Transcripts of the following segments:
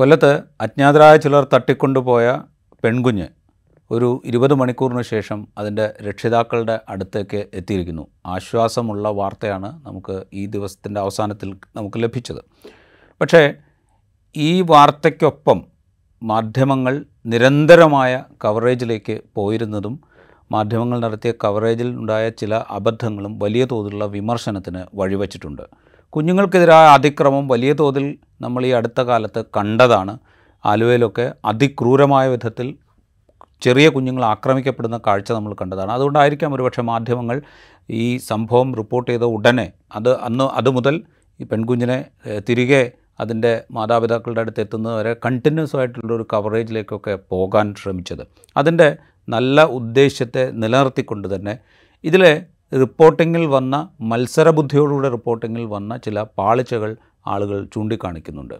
കൊല്ലത്ത് അജ്ഞാതരായ ചിലർ തട്ടിക്കൊണ്ടുപോയ പെൺകുഞ്ഞ് ഒരു ഇരുപത് മണിക്കൂറിന് ശേഷം അതിന്റെ രക്ഷിതാക്കളുടെ അടുത്തേക്ക് എത്തിയിരിക്കുന്നു. ആശ്വാസമുള്ള വാർത്തയാണ് നമുക്ക് ഈ ദിവസത്തിന്റെ അവസാനത്തിൽ നമുക്ക് ലഭിച്ചത്. പക്ഷേ ഈ വാർത്തയ്ക്കൊപ്പം മാധ്യമങ്ങൾ നിരന്തരമായ കവറേജിലേക്ക് പോയിരുന്നതും മാധ്യമങ്ങൾ നടത്തിയ കവറേജിൽ ഉണ്ടായ ചില അബദ്ധങ്ങളും വലിയ തോതിലുള്ള വിമർശനത്തിന് വഴിവെച്ചിട്ടുണ്ട്. കുഞ്ഞുങ്ങൾക്കെതിരായ അതിക്രമം വലിയ തോതിൽ നമ്മൾ ഈ അടുത്ത കാലത്ത് കണ്ടതാണ്. ആലുവയിലൊക്കെ അതിക്രൂരമായ വിധത്തിൽ ചെറിയ കുഞ്ഞുങ്ങൾ ആക്രമിക്കപ്പെടുന്ന കാഴ്ച നമ്മൾ കണ്ടതാണ്. അതുകൊണ്ടായിരിക്കാം ഒരുപക്ഷെ മാധ്യമങ്ങൾ ഈ സംഭവം റിപ്പോർട്ട് ചെയ്ത ഉടനെ അത് അന്ന് അതുമുതൽ ഈ പെൺകുഞ്ഞിനെ തിരികെ അതിന്റെ മാതാപിതാക്കളുടെ അടുത്ത് എത്തുന്നതുവരെ കണ്ടിന്യൂസ് ആയിട്ടുള്ളൊരു കവറേജിലേക്കൊക്കെ പോകാൻ ശ്രമിച്ചത്. അതിന്റെ നല്ല ഉദ്ദേശ്യത്തെ നിലനിർത്തിക്കൊണ്ട് തന്നെ ഇതിലെ റിപ്പോർട്ടിങ്ങിൽ വന്ന മത്സരബുദ്ധിയോടുകൂടെ റിപ്പോർട്ടിങ്ങിൽ വന്ന ചില പാളിച്ചകൾ ആളുകൾ ചൂണ്ടിക്കാണിക്കുന്നുണ്ട്.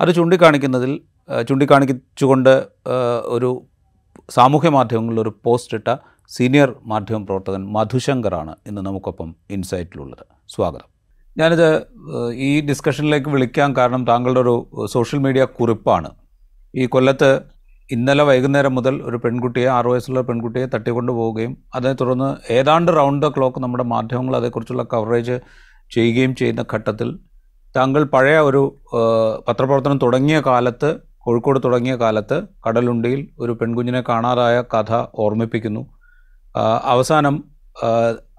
അത് ചൂണ്ടിക്കാണിക്കുന്നതിൽ ചൂണ്ടിക്കാണിച്ചുകൊണ്ട് ഒരു സാമൂഹ്യ മാധ്യമങ്ങളിൽ ഒരു പോസ്റ്റ് ഇട്ട സീനിയർ മാധ്യമ പ്രവർത്തകൻ മധുശങ്കറാണ് ഇന്ന് നമുക്കൊപ്പം ഇൻസൈറ്റിലുള്ളത്. സ്വാഗതം. ഞാനിത് ഈ ഡിസ്കഷനിലേക്ക് വിളിക്കാൻ കാരണം താങ്കളുടെ ഒരു സോഷ്യൽ മീഡിയ കുറിപ്പാണ്. ഈ കൊല്ലത്ത് ഇന്നലെ വൈകുന്നേരം മുതൽ ഒരു പെൺകുട്ടിയെ ആറു വയസ്സുള്ള പെൺകുട്ടിയെ തട്ടിക്കൊണ്ടു പോവുകയും അതിനെ തുടർന്ന് ഏതാണ്ട് റൗണ്ട് ദ ക്ലോക്ക് നമ്മുടെ മാധ്യമങ്ങൾ അതേക്കുറിച്ചുള്ള കവറേജ് ചെയ്യുകയും ചെയ്യുന്ന ഘട്ടത്തിൽ താങ്കൾ പഴയ ഒരു പത്രപ്രവർത്തനം തുടങ്ങിയ കാലത്ത് കോഴിക്കോട് തുടങ്ങിയ കാലത്ത് കടലുണ്ടിയിൽ ഒരു പെൺകുഞ്ഞിനെ കാണാതായ കഥ ഓർമ്മിപ്പിക്കുന്നു. അവസാനം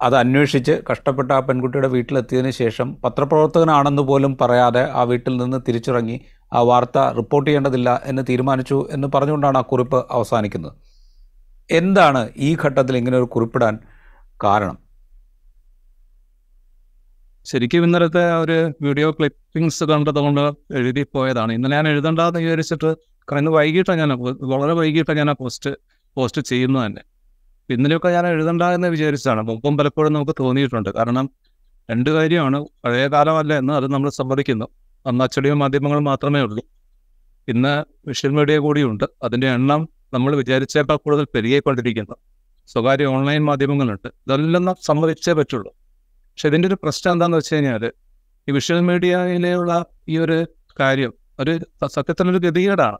അത് അന്വേഷിച്ച് കഷ്ടപ്പെട്ട ആ പെൺകുട്ടിയുടെ വീട്ടിലെത്തിയതിന് ശേഷം പത്രപ്രവർത്തകനാണെന്ന് പോലും പറയാതെ ആ വീട്ടിൽ നിന്ന് തിരിച്ചിറങ്ങി ആ വാർത്ത റിപ്പോർട്ട് ചെയ്യേണ്ടതില്ല എന്ന് തീരുമാനിച്ചു എന്ന് പറഞ്ഞുകൊണ്ടാണ് ആ കുറിപ്പ് അവസാനിക്കുന്നത്. എന്താണ് ഈ ഘട്ടത്തിൽ ഇങ്ങനെ ഒരു കുറിപ്പിടാൻ കാരണം? ശരിക്കും ഇന്നലത്തെ ഒരു വീഡിയോ ക്ലിപ്പിംഗ്സ് കണ്ടതുകൊണ്ട് എഴുതി പോയതാണ് ഇന്നലെ ഞാൻ എഴുതണ്ടെന്ന് വിചാരിച്ചിട്ട് ഇന്ന് വൈകിട്ടാണ് ഞാൻ വളരെ വൈകിട്ടാണ് ഞാൻ ആ പോസ്റ്റ് പോസ്റ്റ് ചെയ്യുന്നത് തന്നെ. ഇന്നലെയൊക്കെ ഞാൻ എഴുതണ്ട എന്ന് വിചാരിച്ചതാണ്. മുമ്പും പലപ്പോഴും നമുക്ക് തോന്നിയിട്ടുണ്ട്. കാരണം രണ്ട് കാര്യമാണ് പഴയ കാലമല്ല എന്ന് അത് നമ്മൾ സമ്മതിക്കുന്നു. അന്ന് അച്ചടിയോ മാധ്യമങ്ങൾ മാത്രമേ ഉള്ളൂ. ഇന്ന് വിഷ്വൽ മീഡിയ കൂടിയുണ്ട്. അതിന്റെ എണ്ണം നമ്മൾ വിചാരിച്ചേക്കാൾ കൂടുതൽ പെരുകിക്കൊണ്ടിരിക്കുന്നു. സ്വകാര്യ ഓൺലൈൻ മാധ്യമങ്ങളുണ്ട്. ഇതെല്ലാം സമ്മതിച്ചേ പറ്റുള്ളൂ. പക്ഷെ ഇതിന്റെ ഒരു പ്രശ്നം എന്താണെന്ന് വെച്ച് കഴിഞ്ഞാൽ ഈ വിഷ്വൽ മീഡിയയിലുള്ള ഈ ഒരു കാര്യം ഒരു സത്യത്തിനൊരു ഗതികേടാണ്.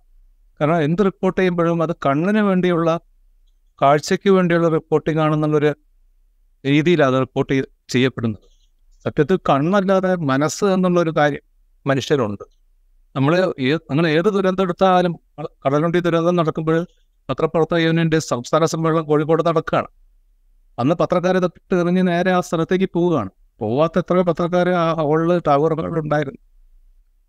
കാരണം എന്ത് റിപ്പോർട്ട് ചെയ്യുമ്പോഴും അത് കണ്ണിന് വേണ്ടിയുള്ള കാഴ്ചയ്ക്ക് വേണ്ടിയുള്ള റിപ്പോർട്ടിംഗ് ആണെന്നുള്ളൊരു രീതിയിലാണ് അത് റിപ്പോർട്ട് ചെയ്യപ്പെടുന്നത്. സത്യത്തിൽ കണ്ണല്ലാതെ മനസ്സ് എന്നുള്ളൊരു കാര്യം മനുഷ്യരുണ്ട്. നമ്മൾ അങ്ങനെ ഏത് ദുരന്തം എടുത്താലും കടലുണ്ടി ദുരന്തം നടക്കുമ്പോൾ പത്രപ്രവർത്തക യൂണിയന്റെ സംസ്ഥാന സമ്മേളനം കോഴിക്കോട് നടക്കുകയാണ്. അന്ന് പത്രക്കാരെ തൊട്ട് എറിഞ്ഞ് നേരെ ആ സ്ഥലത്തേക്ക് പോവുകയാണ്. പോവാത്ത എത്രയോ പത്രക്കാർ ആ ഹോളിൽ ടവറുകളിലുണ്ടായിരുന്നു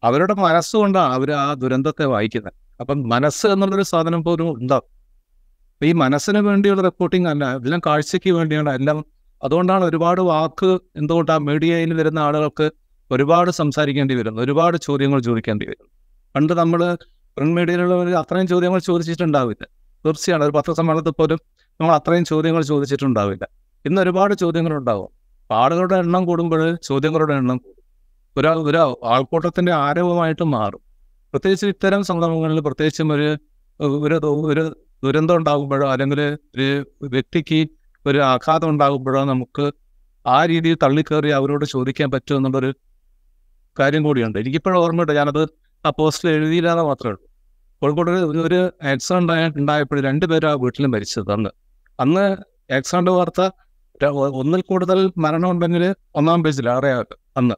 അവരുടെ മനസ്സുകൊണ്ടാണ് അവർ ആ ദുരന്തത്തെ വായിക്കുന്നത്. അപ്പം മനസ്സ് എന്നുള്ളൊരു സാധനം പോലും ഉണ്ടാകും ഈ മനസ്സിന് വേണ്ടിയുള്ള റിപ്പോർട്ടിംഗ് അല്ല എല്ലാം കാഴ്ചയ്ക്ക് വേണ്ടിയാണ് എല്ലാം. അതുകൊണ്ടാണ് ഒരുപാട് വാക്ക് എന്തുകൊണ്ട് ആ മീഡിയയിൽ വരുന്ന ആളുകൾക്ക് ഒരുപാട് സംസാരിക്കേണ്ടി വരുന്നു. ഒരുപാട് ചോദ്യങ്ങൾ ചോദിക്കേണ്ടി വരുന്നു. പണ്ട് നമ്മൾ പ്രിന്റ് മീഡിയയിലുള്ളവർ അത്രയും ചോദ്യങ്ങൾ ചോദിച്ചിട്ടുണ്ടാവില്ല. തീർച്ചയാണ് ഒരു പത്രസമ്മേളനത്തിൽ പോലും നമ്മൾ അത്രയും ചോദ്യങ്ങൾ ചോദിച്ചിട്ടുണ്ടാവില്ല. ഇന്ന് ഒരുപാട് അപ്പൊ ആളുകളുടെ എണ്ണം കൂടുമ്പോൾ ചോദ്യങ്ങളുടെ എണ്ണം കൂടും. ഒരു ആൾക്കൂട്ടത്തിന്റെ ആരവമായിട്ട് മാറും. പ്രത്യേകിച്ച് ഇത്തരം സന്ദർഭങ്ങളിൽ പ്രത്യേകിച്ചും ഒരു ഒരു ഒരു ദുരന്തം ഉണ്ടാകുമ്പോഴോ അല്ലെങ്കിൽ ഒരു വ്യക്തിക്ക് ഒരു ആഘാതം ഉണ്ടാകുമ്പോഴോ നമുക്ക് ആ രീതിയിൽ തള്ളിക്കയറി അവരോട് ചോദിക്കാൻ പറ്റും എന്നുള്ളൊരു കാര്യം കൂടിയുണ്ട്. എനിക്കിപ്പോഴും ഓർമ്മയുണ്ട്. ഞാനത് ആ പോസ്റ്റിൽ എഴുതിയില്ലാതെ മാത്രമേ ഉള്ളൂ. കോഴിക്കോട് ഒരു ഒരു ആക്സിഡന്റ് ഉണ്ടായപ്പോൾ രണ്ടുപേരും ആ വീട്ടിൽ മരിച്ചത് അന്ന്. അന്ന് ആക്സിഡന്റ് വാർത്ത ഒന്നിൽ കൂടുതൽ മരണം ഉണ്ടെങ്കിൽ ഒന്നാം പേജിൽ അറിയാം അന്ന്.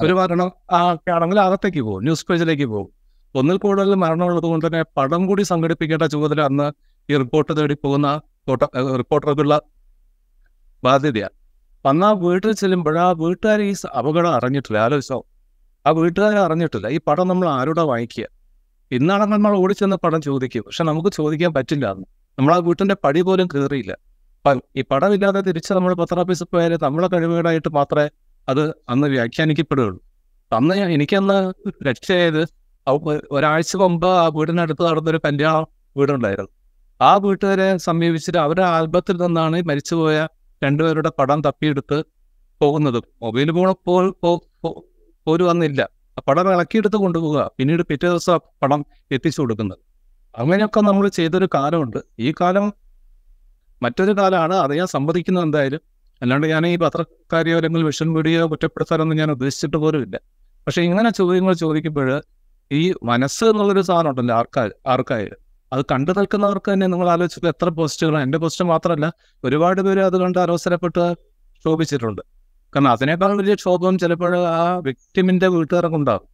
ഒരു മരണം ആ ആണെങ്കിൽ അകത്തേക്ക് പോകും ന്യൂസ് പേജിലേക്ക് പോകും. ഒന്നിൽ കൂടുതൽ മരണമുള്ളത് കൊണ്ട് തന്നെ പടം കൂടി സംഘടിപ്പിക്കേണ്ട ചുമതല അന്ന് ഈ റിപ്പോർട്ട് തേടി പോകുന്ന റിപ്പോർട്ടർക്കുള്ള ബാധ്യതയാണ്. അന്ന് ആ വീട്ടിൽ ചെല്ലുമ്പോൾ ആ വീട്ടുകാർ ഈ അപകടം അറിഞ്ഞിട്ടില്ല. ആലോചിച്ചോ. ആ വീട്ടുകാരെ അറിഞ്ഞിട്ടില്ല. ഈ പടം നമ്മൾ ആരോടാ വാങ്ങിക്കുക ഇന്നാണ് നമ്മൾ ഓടിച്ചെന്ന പടം ചോദിക്കും. പക്ഷെ നമുക്ക് ചോദിക്കാൻ പറ്റില്ല. എന്ന് നമ്മൾ ആ വീട്ടിന്റെ പടി പോലും കയറിയില്ല ഈ പടമില്ലാതെ തിരിച്ച് നമ്മൾ പത്രാഫീസിൽ പോയാൽ നമ്മളെ കഴിവുകളായിട്ട് മാത്രമേ അത് അന്ന് വ്യാഖ്യാനിക്കപ്പെടുകയുള്ളൂ അന്ന് എനിക്കന്ന് രക്ഷയായത് ഒരാഴ്ച മുമ്പ് ആ വീടിനടുത്ത് നടന്നൊരു കല്യാണം വീടുണ്ടായിരുന്നു. ആ വീട്ടുകാരെ സമീപിച്ചിട്ട് അവരുടെ ആൽബത്തിൽ നിന്നാണ് മരിച്ചുപോയ രണ്ടുപേരുടെ പടം തപ്പിയെടുത്ത് പോകുന്നത്. മൊബൈൽ ഫോൺ പോലും അന്നില്ല. പടം ഇളക്കിയെടുത്ത് കൊണ്ടുപോവുക. പിന്നീട് പിറ്റേ ദിവസം പടം എത്തിച്ചു കൊടുക്കുന്നത്. അങ്ങനെയൊക്കെ നമ്മൾ ചെയ്തൊരു കാലമുണ്ട്. ഈ കാലം മറ്റൊരു കാലമാണ് അത് ഞാൻ സമ്മതിക്കുന്നത് എന്തായാലും. അല്ലാണ്ട് ഞാൻ ഈ പത്രക്കാരെയോ അല്ലെങ്കിൽ വിഷൻ മീഡിയയോ കുറ്റപ്പെടുത്താനൊന്നും ഞാൻ ഉദ്ദേശിച്ചിട്ട് പോലുമില്ല പക്ഷെ ഇങ്ങനെ ചോദ്യങ്ങൾ ചോദിക്കുമ്പോൾ ഈ മനസ്സ് എന്നുള്ളൊരു സാധനം ഉണ്ടല്ലോ ആർക്കാ ആർക്കായാലും. അത് കണ്ടു നിൽക്കുന്നവർക്ക് തന്നെ നിങ്ങൾ ആലോചിച്ചപ്പോൾ എത്ര പോസ്റ്റുകളാണ് എന്റെ പോസ്റ്റ് മാത്രമല്ല ഒരുപാട് പേര് അത് കണ്ട് അലോസരപ്പെട്ട് ക്ഷോഭിച്ചിട്ടുണ്ട് കാരണം അതിനേക്കാൾ വലിയ ക്ഷോഭം ചിലപ്പോൾ ആ വ്യക്തിമിന്റെ വീട്ടുകാർക്കുണ്ടാകും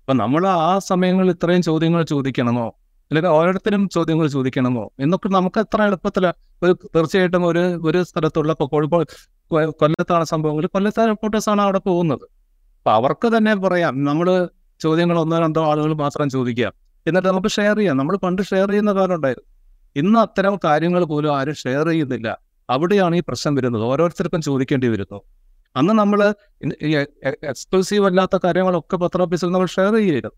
അപ്പം നമ്മൾ ആ സമയങ്ങളിൽ ഇത്രയും ചോദ്യങ്ങൾ ചോദിക്കണമോ? അല്ലെങ്കിൽ ഓരോരുത്തരും ചോദ്യങ്ങൾ ചോദിക്കണമോ? എന്നൊക്കെ നമുക്ക് എത്ര എളുപ്പത്തിൽ ഒരു തീർച്ചയായിട്ടും ഒരു ഒരു സ്ഥലത്തുള്ള ഇപ്പോൾ കോഴിക്കോട് കൊല്ലത്താണ് സംഭവങ്ങൾ കൊല്ലത്തെ റിപ്പോർട്ടേഴ്സാണ് അവിടെ പോകുന്നത്. അപ്പൊ അവർക്ക് തന്നെ പറയാം നമ്മൾ ചോദ്യങ്ങൾ ഒന്നോ രണ്ടോ ആളുകൾ മാത്രം ചോദിക്കുക. എന്നിട്ട് നമുക്ക് ഷെയർ ചെയ്യാം. നമ്മൾ പണ്ട് ഷെയർ ചെയ്യുന്ന കാലം ഉണ്ടായിരുന്നു. ഇന്ന് അത്തരം കാര്യങ്ങൾ പോലും ആരും ഷെയർ ചെയ്യുന്നില്ല. അവിടെയാണ് ഈ പ്രശ്നം വരുന്നത്. ഓരോരുത്തർക്കും ചോദിക്കേണ്ടി വരുന്നു. അന്ന് നമ്മൾ എക്സ്ക്ലൂസീവ് അല്ലാത്ത കാര്യങ്ങളൊക്കെ പത്ര ഓഫീസിൽ നമ്മൾ ഷെയർ ചെയ്യരുത്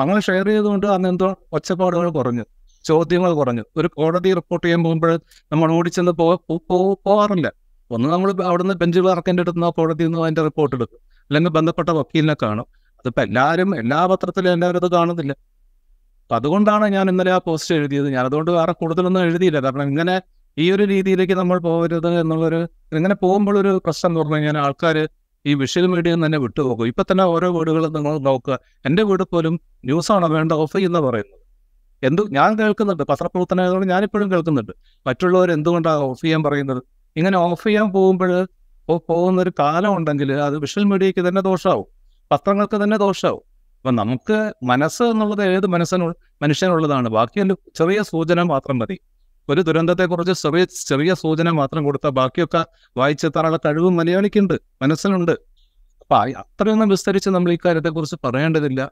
അങ്ങനെ ഷെയർ ചെയ്തുകൊണ്ട് അന്ന് എന്തോ ഒച്ചപ്പാടുകൾ കുറഞ്ഞു. ചോദ്യങ്ങൾ കുറഞ്ഞു. ഒരു കോടതി റിപ്പോർട്ട് ചെയ്യാൻ പോകുമ്പോൾ നമ്മൾ ഓടിച്ചെന്ന് പോകാറില്ല ഒന്ന് നമ്മൾ അവിടുന്ന് ബെഞ്ച് ക്ലാർക്കിന്റെ അടുത്ത് നിന്ന് കോടതിയിൽ നിന്ന് അതിന്റെ റിപ്പോർട്ട് എടുക്കും. അല്ലെങ്കിൽ ബന്ധപ്പെട്ട വക്കീലിനെ കാണും. അതിപ്പോൾ എല്ലാവരും എല്ലാ പത്രത്തിലും എല്ലാവരും അത് കാണുന്നില്ല. അപ്പം അതുകൊണ്ടാണ് ഞാൻ ഇന്നലെ ആ പോസ്റ്റ് എഴുതിയത്. ഞാൻ അതുകൊണ്ട് വേറെ കൂടുതലൊന്നും എഴുതിയില്ല. കാരണം ഇങ്ങനെ ഈ ഒരു രീതിയിലേക്ക് നമ്മൾ പോകരുത് എന്നുള്ളൊരു ഇങ്ങനെ പോകുമ്പോൾ ഒരു പ്രശ്നം എന്ന് പറഞ്ഞു കഴിഞ്ഞാൽ ആൾക്കാർ ഈ വിഷ്വൽ മീഡിയ തന്നെ വിട്ടുപോകും. ഇപ്പം തന്നെ ഓരോ വീടുകളും നിങ്ങൾ നോക്കുക. എന്റെ വീട് പോലും ന്യൂസാണോ വേണ്ട ഓഫ് ചെയ്യുന്ന പറയുന്നത്. എന്തു ഞാൻ കേൾക്കുന്നുണ്ട്. പത്രപ്രവർത്തനമായതുകൊണ്ട് ഞാനിപ്പോഴും കേൾക്കുന്നുണ്ട്. മറ്റുള്ളവർ എന്തുകൊണ്ടാണ് ഓഫ് ചെയ്യാൻ പറയുന്നത്? ഇങ്ങനെ ഓഫ് ചെയ്യാൻ പോകുമ്പോൾ പോകുന്ന ഒരു കാലം ഉണ്ടെങ്കിൽ അത് വിഷ്വൽ മീഡിയയ്ക്ക് തന്നെ ദോഷമാവും. പത്രങ്ങൾക്ക് തന്നെ ദോഷമാവും. അപ്പം നമുക്ക് മനസ്സ് എന്നുള്ളത് ഏത് മനസ്സിനു മനുഷ്യനുള്ളതാണ്. ബാക്കിയെല്ലാം ചെറിയ സൂചന മാത്രം മതി. ഒരു ദുരന്തത്തെക്കുറിച്ച് ചെറിയ ചെറിയ സൂചന മാത്രം കൊടുത്ത ബാക്കിയൊക്കെ വായിച്ചെത്താനുള്ള കഴിവ് മലയാളിക്കുണ്ട് മനസ്സിലുണ്ട്. അപ്പൊ അത്രയൊന്നും വിസ്തരിച്ച് നമ്മൾ ഈ കാര്യത്തെക്കുറിച്ച് പറയേണ്ടതില്ല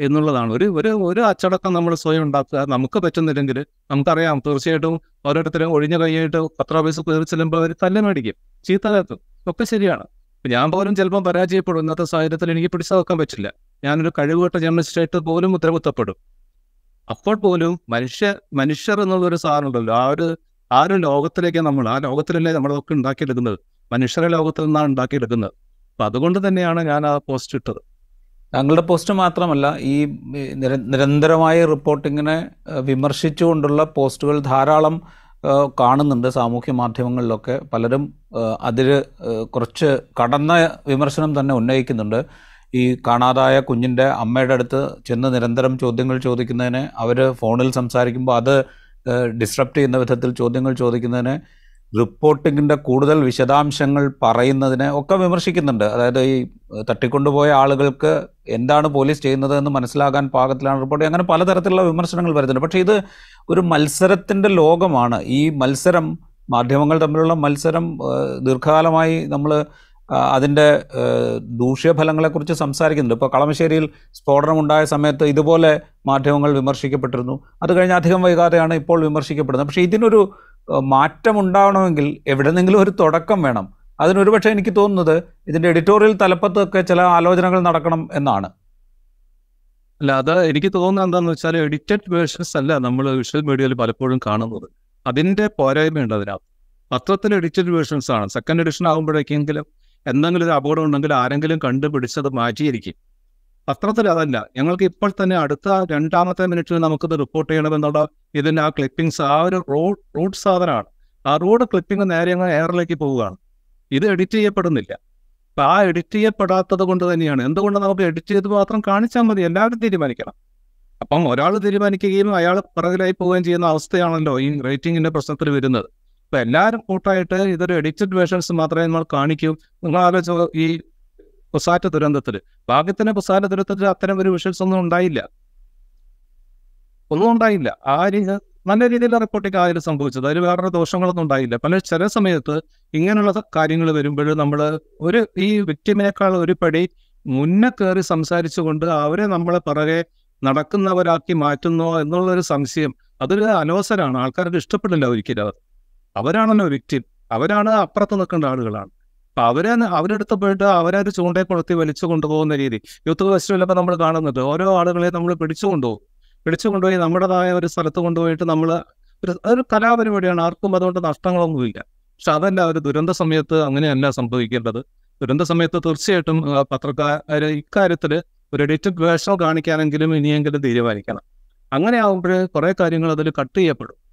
എന്നുള്ളതാണ്. ഒരു ഒരു ഒരു അച്ചടക്കം നമ്മൾ സ്വയം ഉണ്ടാക്കുക. നമുക്ക് പറ്റുന്നില്ലെങ്കിൽ നമുക്കറിയാം തീർച്ചയായിട്ടും ഓരോരുത്തരും ഒഴിഞ്ഞ കൈയായിട്ട് പത്ര ഓഫീസ് കയറി ചെല്ലുമ്പോൾ അവർ തല്ല മേടിക്കും ചീത്ത കേൾക്കും. ഒക്കെ ശരിയാണ്. ഞാൻ പോലും ചിലപ്പോൾ പരാജയപ്പെടും. ഇന്നത്തെ സാഹചര്യത്തിൽ എനിക്ക് പിടിച്ചു വെക്കാൻ പറ്റില്ല. ഞാനൊരു കഴിവുകെട്ട ജേർണലിസ്റ്റായിട്ട് പോലും ഉത്തരവാദിത്തപ്പെടും അപ്പോൾ പോലും മനുഷ്യ മനുഷ്യർ എന്നുള്ളൊരു സാധനം ഉണ്ടല്ലോ ആ ഒരു ആ ഒരു ലോകത്തിലേക്ക് നമ്മൾ ആ ലോകത്തിലല്ലേ നമ്മളൊക്കെ ഉണ്ടാക്കിയെടുക്കുന്നത്. മനുഷ്യരെ ലോകത്തിൽ നിന്നാണ് ഉണ്ടാക്കിയെടുക്കുന്നത്. അപ്പൊ അതുകൊണ്ട് തന്നെയാണ് ഞാൻ ആ പോസ്റ്റ് ഇട്ടത്. താങ്കളുടെ പോസ്റ്റ് മാത്രമല്ല ഈ നിരന്തരമായ റിപ്പോർട്ടിങ്ങിനെ വിമർശിച്ചുകൊണ്ടുള്ള പോസ്റ്റുകൾ ധാരാളം കാണുന്നുണ്ട് സാമൂഹ്യ മാധ്യമങ്ങളിലൊക്കെ. പലരും അതിൽ കുറച്ച് കടന്ന വിമർശനം തന്നെ ഉന്നയിക്കുന്നുണ്ട്. ഈ കാണാതായ കുഞ്ഞിന്റെ അമ്മയുടെ അടുത്ത് ചെന്ന് നിരന്തരം ചോദ്യങ്ങൾ ചോദിക്കുന്നതിന് അവർ ഫോണിൽ സംസാരിക്കുമ്പോൾ അത് ഡിസ്റപ്റ്റ് ചെയ്യുന്ന വിധത്തിൽ ചോദ്യങ്ങൾ ചോദിക്കുന്നതിന് റിപ്പോർട്ടിങ്ങിന്റെ കൂടുതൽ വിശദാംശങ്ങൾ പറയുന്നതിനെ ഒക്കെ വിമർശിക്കുന്നുണ്ട്. അതായത് ഈ തട്ടിക്കൊണ്ടുപോയ ആളുകൾക്ക് എന്താണ് പോലീസ് ചെയ്യുന്നത് എന്ന് മനസ്സിലാകാൻ പാകത്തിലാണ് റിപ്പോർട്ട്. അങ്ങനെ പലതരത്തിലുള്ള വിമർശനങ്ങൾ വരുന്നുണ്ട്. പക്ഷേ ഇത് ഒരു മത്സരത്തിന്റെ ലോകമാണ്. ഈ മത്സരം മാധ്യമങ്ങൾ തമ്മിലുള്ള മത്സരം ദീർഘകാലമായി നമ്മൾ അതിന്റെ ദൂഷ്യഫലങ്ങളെക്കുറിച്ച് സംസാരിക്കുന്നുണ്ട്. ഇപ്പോൾ കളമശ്ശേരിയിൽ സ്ഫോടനമുണ്ടായ സമയത്ത് ഇതുപോലെ മാധ്യമങ്ങൾ വിമർശിക്കപ്പെട്ടിരുന്നു. അത് കഴിഞ്ഞ് അധികം വൈകാതെയാണ് ഇപ്പോൾ വിമർശിക്കപ്പെടുന്നത്. പക്ഷേ ഇതിനൊരു മാറ്റം ഉണ്ടാവണമെങ്കിൽ എവിടെന്നെങ്കിലും ഒരു തുടക്കം വേണം. അതിനൊരു പക്ഷേ എനിക്ക് തോന്നുന്നത് ഇതിന്റെ എഡിറ്റോറിയൽ തലപ്പത്തൊക്കെ ചില ആലോചനകൾ നടക്കണം എന്നാണ്. അല്ല അത് എനിക്ക് തോന്നുന്നത് എന്താണെന്ന് വെച്ചാൽ എഡിറ്റഡ് വേർഷൻസ് അല്ല നമ്മൾ വിഷ്വൽ മീഡിയയിൽ പലപ്പോഴും കാണുന്നത്. അതിന്റെ പോരായ്മയുണ്ട് അതിനകത്ത്. പത്രത്തിൽ എഡിറ്റഡ് വേർഷൻസ് ആണ് സെക്കൻഡ് എഡിഷൻ ആകുമ്പോഴേക്കെങ്കിലും എന്തെങ്കിലും ഒരു അപകടം ഉണ്ടെങ്കിൽ ആരെങ്കിലും കണ്ടുപിടിച്ചത് മാറ്റിയിരിക്കും. പത്രത്തിൽ അതല്ല. ഞങ്ങൾക്ക് ഇപ്പോൾ തന്നെ അടുത്ത രണ്ടാമത്തെ മിനിറ്റിൽ നമുക്കിത് റിപ്പോർട്ട് ചെയ്യണമെന്നുള്ള ഇതിന്റെ ആ ക്ലിപ്പിംഗ്സ് ആ ഒരു റോഡ് റോഡ് സാധനമാണ്. ആ റോഡ് ക്ലിപ്പിംഗ് നേരെ അങ്ങ് എയറിലേക്ക് പോവുകയാണ്. ഇത് എഡിറ്റ് ചെയ്യപ്പെടുന്നില്ല. അപ്പം ആ എഡിറ്റ് ചെയ്യപ്പെടാത്തത് കൊണ്ട് തന്നെയാണ്. എന്തുകൊണ്ട് നമുക്ക് എഡിറ്റ് ചെയ്ത് മാത്രം കാണിച്ചാൽ മതി? എല്ലാവരും തീരുമാനിക്കണം. അപ്പം ഒരാൾ തീരുമാനിക്കുകയും അയാൾ പിറകിലായി പോവുകയും ചെയ്യുന്ന അവസ്ഥയാണല്ലോ ഈ റേറ്റിംഗിന്റെ പ്രശ്നത്തിൽ വരുന്നത്. അപ്പൊ എല്ലാവരും കൂട്ടായിട്ട് ഇതൊരു എഡിറ്റഡ് വേർഷൻസ് മാത്രമേ നമ്മൾ കാണിക്കൂ. നിങ്ങൾ ആലോചിച്ച ഈ പുസാറ്റ ദുരന്തത്തിൽ ഭാഗ്യത്തിന് പുസാറ്റ ദുരന്തത്തിൽ അത്തരം ഒരു വിഷ്വൽസ് ഒന്നും ഉണ്ടായില്ല. ഒന്നും ഉണ്ടായില്ല. ആ രീതി നല്ല രീതിയിലുള്ള റിപ്പോർട്ടിങ് ആയാലും സംഭവിച്ചത്. അതിൽ വേറെ ദോഷങ്ങളൊന്നും ഉണ്ടായില്ല. പല ചില സമയത്ത് ഇങ്ങനെയുള്ള കാര്യങ്ങൾ വരുമ്പോൾ നമ്മൾ ഒരു ഈ വ്യക്തിമേക്കാൾ ഒരു പടി മുന്നേ കയറി സംസാരിച്ചുകൊണ്ട് അവരെ നമ്മളെ പിറകെ നടക്കുന്നവരാക്കി മാറ്റുന്നോ എന്നുള്ളൊരു സംശയം അതൊരു അലോസരാണ് ആൾക്കാർക്ക് ഇഷ്ടപ്പെടില്ല ഒരിക്കലും അത്. അവരാണല്ലോ വ്യക്തി അവരാണ് അപ്പുറത്ത് നിൽക്കേണ്ട ആളുകളാണ്. അപ്പൊ അവരെ അവരെടുത്ത് പോയിട്ട് അവരെ ഒരു ചൂണ്ടയെ കൊളുത്തി വലിച്ചു കൊണ്ടുപോകുന്ന രീതി. യൂത്ത് ഫെസ്റ്റിവലൊക്കെ നമ്മൾ കാണുന്നുണ്ട്. ഓരോ ആളുകളെ നമ്മൾ പിടിച്ചു കൊണ്ടുപോകും. പിടിച്ചു കൊണ്ടുപോയി നമ്മുടേതായ ഒരു സ്ഥലത്ത് കൊണ്ടുപോയിട്ട് നമ്മൾ ഒരു ഒരു കലാപരിപാടിയാണ്. ആർക്കും അതുകൊണ്ട് നഷ്ടങ്ങളൊന്നുമില്ല. പക്ഷെ അതല്ല ഒരു ദുരന്ത സമയത്ത് അങ്ങനെയല്ല സംഭവിക്കേണ്ടത്. ദുരന്ത സമയത്ത് തീർച്ചയായിട്ടും പത്രക്കാര് ഇക്കാര്യത്തിൽ ഒരു എഡിറ്റഡ് വേഷം കാണിക്കാനെങ്കിലും ഇനിയെങ്കിലും തീരുമാനിക്കണം. അങ്ങനെ ആകുമ്പോൾ കുറേ കാര്യങ്ങൾ അതിൽ കട്ട് ചെയ്യപ്പെടും.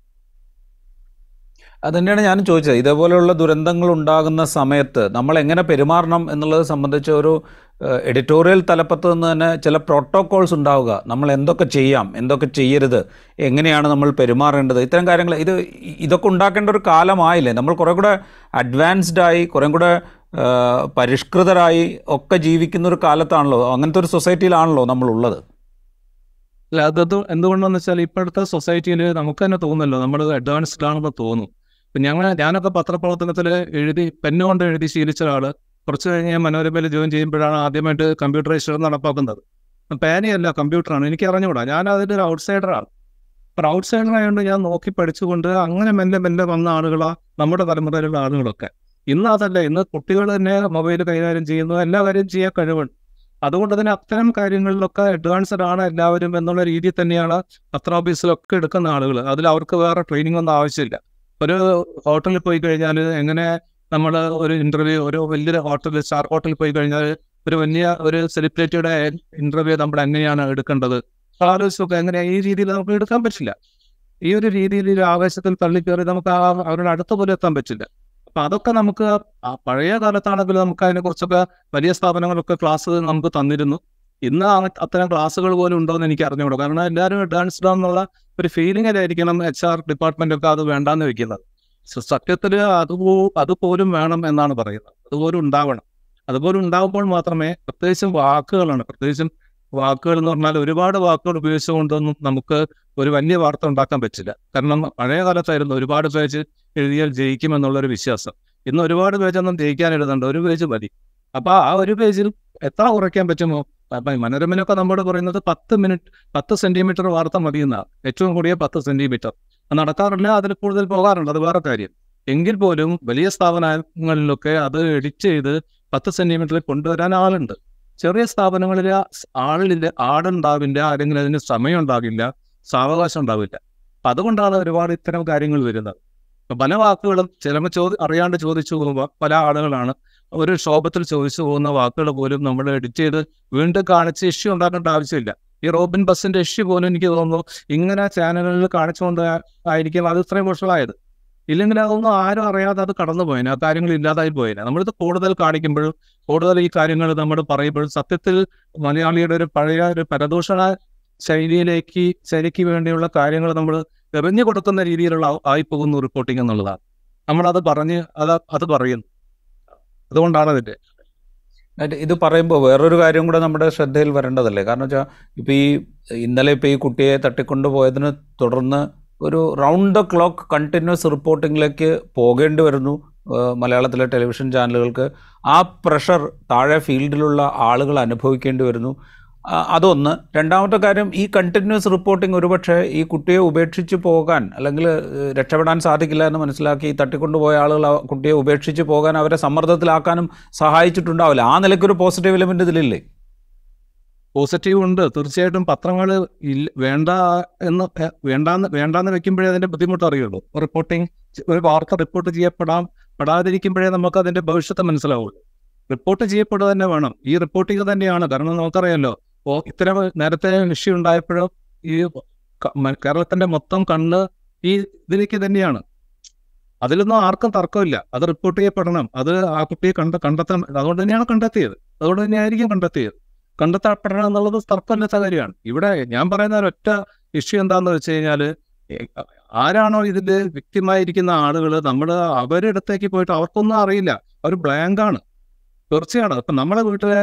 അത് ഞാൻ ചോദിച്ചത്. ഇതേപോലെയുള്ള ദുരന്തങ്ങൾ ഉണ്ടാകുന്ന സമയത്ത് നമ്മൾ എങ്ങനെ പെരുമാറണം എന്നുള്ളത് സംബന്ധിച്ച ഒരു എഡിറ്റോറിയൽ തലപ്പത്ത് നിന്ന് തന്നെ ചില പ്രോട്ടോകോൾസ് ഉണ്ടാവുക. നമ്മൾ എന്തൊക്കെ ചെയ്യാം എന്തൊക്കെ ചെയ്യരുത് എങ്ങനെയാണ് നമ്മൾ പെരുമാറേണ്ടത് ഇത്തരം കാര്യങ്ങൾ. ഇത് ഇതൊക്കെ ഉണ്ടാക്കേണ്ട ഒരു കാലമായില്ലേ? നമ്മൾ കുറേ കൂടെ അഡ്വാൻസ്ഡായി കുറേ കൂടെ പരിഷ്കൃതരായി ഒക്കെ ജീവിക്കുന്ന ഒരു കാലത്താണല്ലോ അങ്ങനത്തെ ഒരു സൊസൈറ്റിയിലാണല്ലോ നമ്മളുള്ളത്. അല്ല അത് എന്തുകൊണ്ടാണെന്ന് വെച്ചാൽ ഇപ്പോഴത്തെ സൊസൈറ്റിയിൽ നമുക്ക് തന്നെ തോന്നുന്നല്ലോ നമ്മൾ അഡ്വാൻസ്ഡ് ആണെന്ന് തോന്നും. ഞങ്ങൾ ഞാനൊക്കെ പത്രപ്രവർത്തനത്തിൽ എഴുതി പെന്നുകൊണ്ട് എഴുതി ശീലിച്ച ഒരാൾ കുറച്ച് കഴിഞ്ഞ് ഞാൻ മനോരമയിൽ ജോയിൻ ചെയ്യുമ്പോഴാണ് ആദ്യമായിട്ട് കമ്പ്യൂട്ടറൈസേഷൻ നടപ്പാക്കുന്നത്. പാനിയല്ല കമ്പ്യൂട്ടറാണ്. എനിക്ക് അറിഞ്ഞുകൂടാ. ഞാൻ അതിന്റെ ഒരു ഔട്ട്സൈഡറാണ്. അപ്പം ഔട്ട്സൈഡറായതുകൊണ്ട് ഞാൻ നോക്കി പഠിച്ചുകൊണ്ട് അങ്ങനെ മെല്ലെ മെല്ലെ വന്ന ആളുകളാണ് നമ്മുടെ തലമുറയിലുള്ള ആളുകളൊക്കെ. ഇന്ന് അതല്ല. ഇന്ന് കുട്ടികൾ തന്നെ മൊബൈൽ കൈകാര്യം ചെയ്യുന്നു. എല്ലാ കാര്യം ചെയ്യാൻ കഴിവുണ്ട്. അതുകൊണ്ട് തന്നെ അത്തരം കാര്യങ്ങളിലൊക്കെ അഡ്വാൻസ്ഡ് ആണ് എല്ലാവരും എന്നുള്ള രീതിയിൽ തന്നെയാണ് പത്ര ഓഫീസിലൊക്കെ എടുക്കുന്ന ആളുകൾ അതിൽ അവർക്ക് വേറെ ട്രെയിനിങ് ഒന്നും ആവശ്യമില്ല. ഒരു ഹോട്ടലിൽ പോയി കഴിഞ്ഞാൽ എങ്ങനെ നമ്മൾ ഒരു ഇന്റർവ്യൂ ഒരു വലിയൊരു ഹോട്ടലിൽ സ്റ്റാർ ഹോട്ടലിൽ പോയി കഴിഞ്ഞാൽ ഒരു വലിയ ഒരു സെലിബ്രിറ്റിയുടെ ഇന്റർവ്യൂ നമ്മൾ എങ്ങനെയാണ് എടുക്കേണ്ടത്? ആലോചിച്ചൊക്കെ എങ്ങനെ ഈ രീതിയിൽ നമുക്ക് എടുക്കാൻ പറ്റില്ല. ഈ ഒരു രീതിയിൽ ഒരു ആവേശത്തിൽ തള്ളിക്കയറി നമുക്ക് അവരുടെ അടുത്ത പോലും എത്താൻ പറ്റില്ല. അപ്പൊ അതൊക്കെ നമുക്ക് പഴയ കാലത്താണെങ്കിൽ നമുക്ക് അതിനെ കുറിച്ചൊക്കെ വലിയ സ്ഥാപനങ്ങളൊക്കെ ക്ലാസ് നമുക്ക് തന്നിരുന്നു. ഇന്ന് അത്തരം ക്ലാസ്സുകൾ പോലും ഉണ്ടോ എന്ന് എനിക്ക് അറിഞ്ഞുകൂടാ. കാരണം എല്ലാവരും ഡാൻസ് ഇടാം എന്നുള്ള ഒരു ഫീലിംഗിലായിരിക്കണം എച്ച് ആർ ഡിപ്പാർട്ട്മെന്റ് ഒക്കെ അത് വേണ്ടാന്ന് വെക്കുന്നത്. സത്യത്തിൽ അതുപോ അത് അതുപോലും വേണം എന്നാണ് പറയുന്നത്. അതുപോലും ഉണ്ടാവണം. അതുപോലും ഉണ്ടാകുമ്പോൾ മാത്രമേ പ്രത്യേകിച്ചും വാക്കുകളാണ്. പ്രത്യേകിച്ചും വാക്കുകൾ എന്ന് പറഞ്ഞാൽ ഒരുപാട് വാക്കുകൾ ഉപയോഗിച്ചുകൊണ്ടൊന്നും നമുക്ക് ഒരു വലിയ വാർത്ത ഉണ്ടാക്കാൻ പറ്റില്ല. കാരണം പഴയ കാലത്തായിരുന്നു ഒരുപാട് പേജ് എഴുതിയാൽ ജയിക്കുമെന്നുള്ളൊരു വിശ്വാസം. ഇന്ന് ഒരുപാട് പേജൊന്നും ജയിക്കാൻ എഴുതണ്ട. ഒരു പേജ് മതി. അപ്പൊ ആ ഒരു പേജിൽ എത്ര കുറയ്ക്കാൻ പറ്റുമോ? മനോരമയിലൊക്കെ നമ്മോട് പറയുന്നത് പത്ത് മിനിറ്റ് പത്ത് സെന്റിമീറ്റർ വാർത്ത മതി എന്നാണ് ഏറ്റവും കൂടിയ പത്ത് സെന്റിമീറ്റർ. നടക്കാറില്ല അതിൽ കൂടുതൽ പോകാറുണ്ട്. അത് വേറെ കാര്യം. എങ്കിൽ പോലും വലിയ സ്ഥാപനങ്ങളിലൊക്കെ അത് എഡിറ്റ് ചെയ്ത് പത്ത് സെന്റിമീറ്ററിൽ കൊണ്ടുവരാൻ ആളുണ്ട്. ചെറിയ സ്ഥാപനങ്ങളിൽ ആളില്ല ആടുണ്ടാവില്ല അല്ലെങ്കിൽ അതിന് സമയം ഉണ്ടാകില്ല സാവകാശം ഉണ്ടാവില്ല. അപ്പം അതുകൊണ്ടാണ് ഒരുപാട് ഇത്തരം കാര്യങ്ങൾ വരുന്നത്. പല വാക്കുകളും ചിലപ്പോൾ ചോദി അറിയാണ്ട് ചോദിച്ചു പോകുമ്പോൾ പല ആളുകളാണ് ഒരു ക്ഷോഭത്തിൽ ചോദിച്ചു പോകുന്ന വാക്കുകൾ പോലും നമ്മൾ എഡിറ്റ് ചെയ്ത് വീണ്ടും കാണിച്ച് ഇഷ്യൂ ഉണ്ടാക്കേണ്ട ആവശ്യമില്ല. ഈ റോബിൻ ബസിന്റെ ഇഷ്യൂ പോലും എനിക്ക് തോന്നുന്നു ഇങ്ങനെ ചാനലുകളിൽ കാണിച്ചുകൊണ്ട് ആയിരിക്കും. അത് ഇത്രയും വർഷമായത്. ഇല്ലെങ്കിൽ അതൊന്നും ആരും അറിയാതെ അത് കടന്നു പോയേനെ. ആ കാര്യങ്ങൾ ഇല്ലാതായി പോയേനെ. നമ്മളിത് കൂടുതൽ കാണിക്കുമ്പോഴും കൂടുതൽ ഈ കാര്യങ്ങൾ നമ്മൾ പറയുമ്പോഴും സത്യത്തിൽ മലയാളിയുടെ ഒരു പഴയ ഒരു പരദൂഷണ ശൈലിയിലേക്ക് ശൈലിക്ക് വേണ്ടിയുള്ള കാര്യങ്ങൾ നമ്മൾ എറിഞ്ഞു കൊടുക്കുന്ന രീതിയിലുള്ള ആ- ആയി പോകുന്നു റിപ്പോർട്ടിംഗ് എന്നുള്ളതാണ്. നമ്മളത് പറഞ്ഞ് അത് അത് പറയുന്നു. അതുകൊണ്ടാണ് അതിന്റെ ഇത് പറയുമ്പോൾ വേറൊരു കാര്യം കൂടെ നമ്മുടെ ശ്രദ്ധയിൽ വരേണ്ടതല്ലേ? കാരണം വെച്ചാൽ ഇപ്പോൾ ഈ ഇന്നലെ ഇപ്പോൾ ഈ കുട്ടിയെ തട്ടിക്കൊണ്ടുപോയതിന് തുടർന്ന് ഒരു റൗണ്ട് ദ ക്ലോക്ക് കണ്ടിന്യൂസ് റിപ്പോർട്ടിങ്ങിലേക്ക് പോകേണ്ടി വരുന്നു മലയാളത്തിലെ ടെലിവിഷൻ ചാനലുകൾക്ക്. ആ പ്രഷർ താഴെ ഫീൽഡിലുള്ള ആളുകൾ അനുഭവിക്കേണ്ടി വരുന്നു. അതൊന്ന്. രണ്ടാമത്തെ കാര്യം ഈ കണ്ടിന്യൂസ് റിപ്പോർട്ടിംഗ് ഒരുപക്ഷെ ഈ കുട്ടിയെ ഉപേക്ഷിച്ച് പോകാൻ അല്ലെങ്കിൽ രക്ഷപ്പെടാൻ സാധിക്കില്ല എന്ന് മനസ്സിലാക്കി തട്ടിക്കൊണ്ടുപോയ ആളുകൾ ആ കുട്ടിയെ ഉപേക്ഷിച്ച് പോകാൻ അവരെ സമ്മർദ്ദത്തിലാക്കാനും സഹായിച്ചിട്ടുണ്ടാവില്ല. ആ നിലയ്ക്കൊരു പോസിറ്റീവ് എലിമെന്റ് ഇതിലില്ലേ? പോസിറ്റീവ് ഉണ്ട്. തീർച്ചയായിട്ടും പത്രങ്ങൾ ഇല്ല വേണ്ട എന്ന് വേണ്ടാന്ന് വേണ്ടാന്ന് വെക്കുമ്പോഴേ അതിന്റെ ബുദ്ധിമുട്ട് അറിയുള്ളൂ. റിപ്പോർട്ടിംഗ് ഒരു വാർത്ത റിപ്പോർട്ട് ചെയ്യപ്പെടാം പെടാതിരിക്കുമ്പോഴേ നമുക്ക് അതിന്റെ ഭവിഷ്യത്ത് മനസ്സിലാവുള്ളൂ. റിപ്പോർട്ട് ചെയ്യപ്പെടുക തന്നെ വേണം. ഈ റിപ്പോർട്ടിംഗ് തന്നെയാണ്. കാരണം നമുക്കറിയാലോ ഓ ഇത്തരം നേരത്തെ ഇഷ്യൂ ഉണ്ടായപ്പോഴും ഈ കേരളത്തിന്റെ മൊത്തം കണ്ണ് ഈ ഇതിലേക്ക് തന്നെയാണ്. അതിലൊന്നും ആർക്കും തർക്കമില്ല. അത് റിപ്പോർട്ട് ചെയ്യപ്പെടണം. അത് ആ കുട്ടിയെ കണ്ട കണ്ടെത്താൻ അതുകൊണ്ട് തന്നെയാണ് കണ്ടെത്തിയത്. അതുകൊണ്ട് തന്നെയായിരിക്കും കണ്ടെത്തിയത്. കണ്ടെത്തപ്പെടണം എന്നുള്ളത് തർക്കമില്ലാത്ത കാര്യമാണ്. ഇവിടെ ഞാൻ പറയുന്ന ഒറ്റ ഇഷ്യൂ എന്താണെന്ന് വെച്ച് കഴിഞ്ഞാൽ ആരാണോ ഇതിൽ വ്യക്തിമായിരിക്കുന്ന ആളുകൾ നമ്മൾ അവരുടെ അടുത്തേക്ക് പോയിട്ട് അവർക്കൊന്നും അറിയില്ല. അവർ ബ്ലാങ്കാണ് തീർച്ചയാണ്. ഇപ്പൊ നമ്മളെ വീട്ടിലെ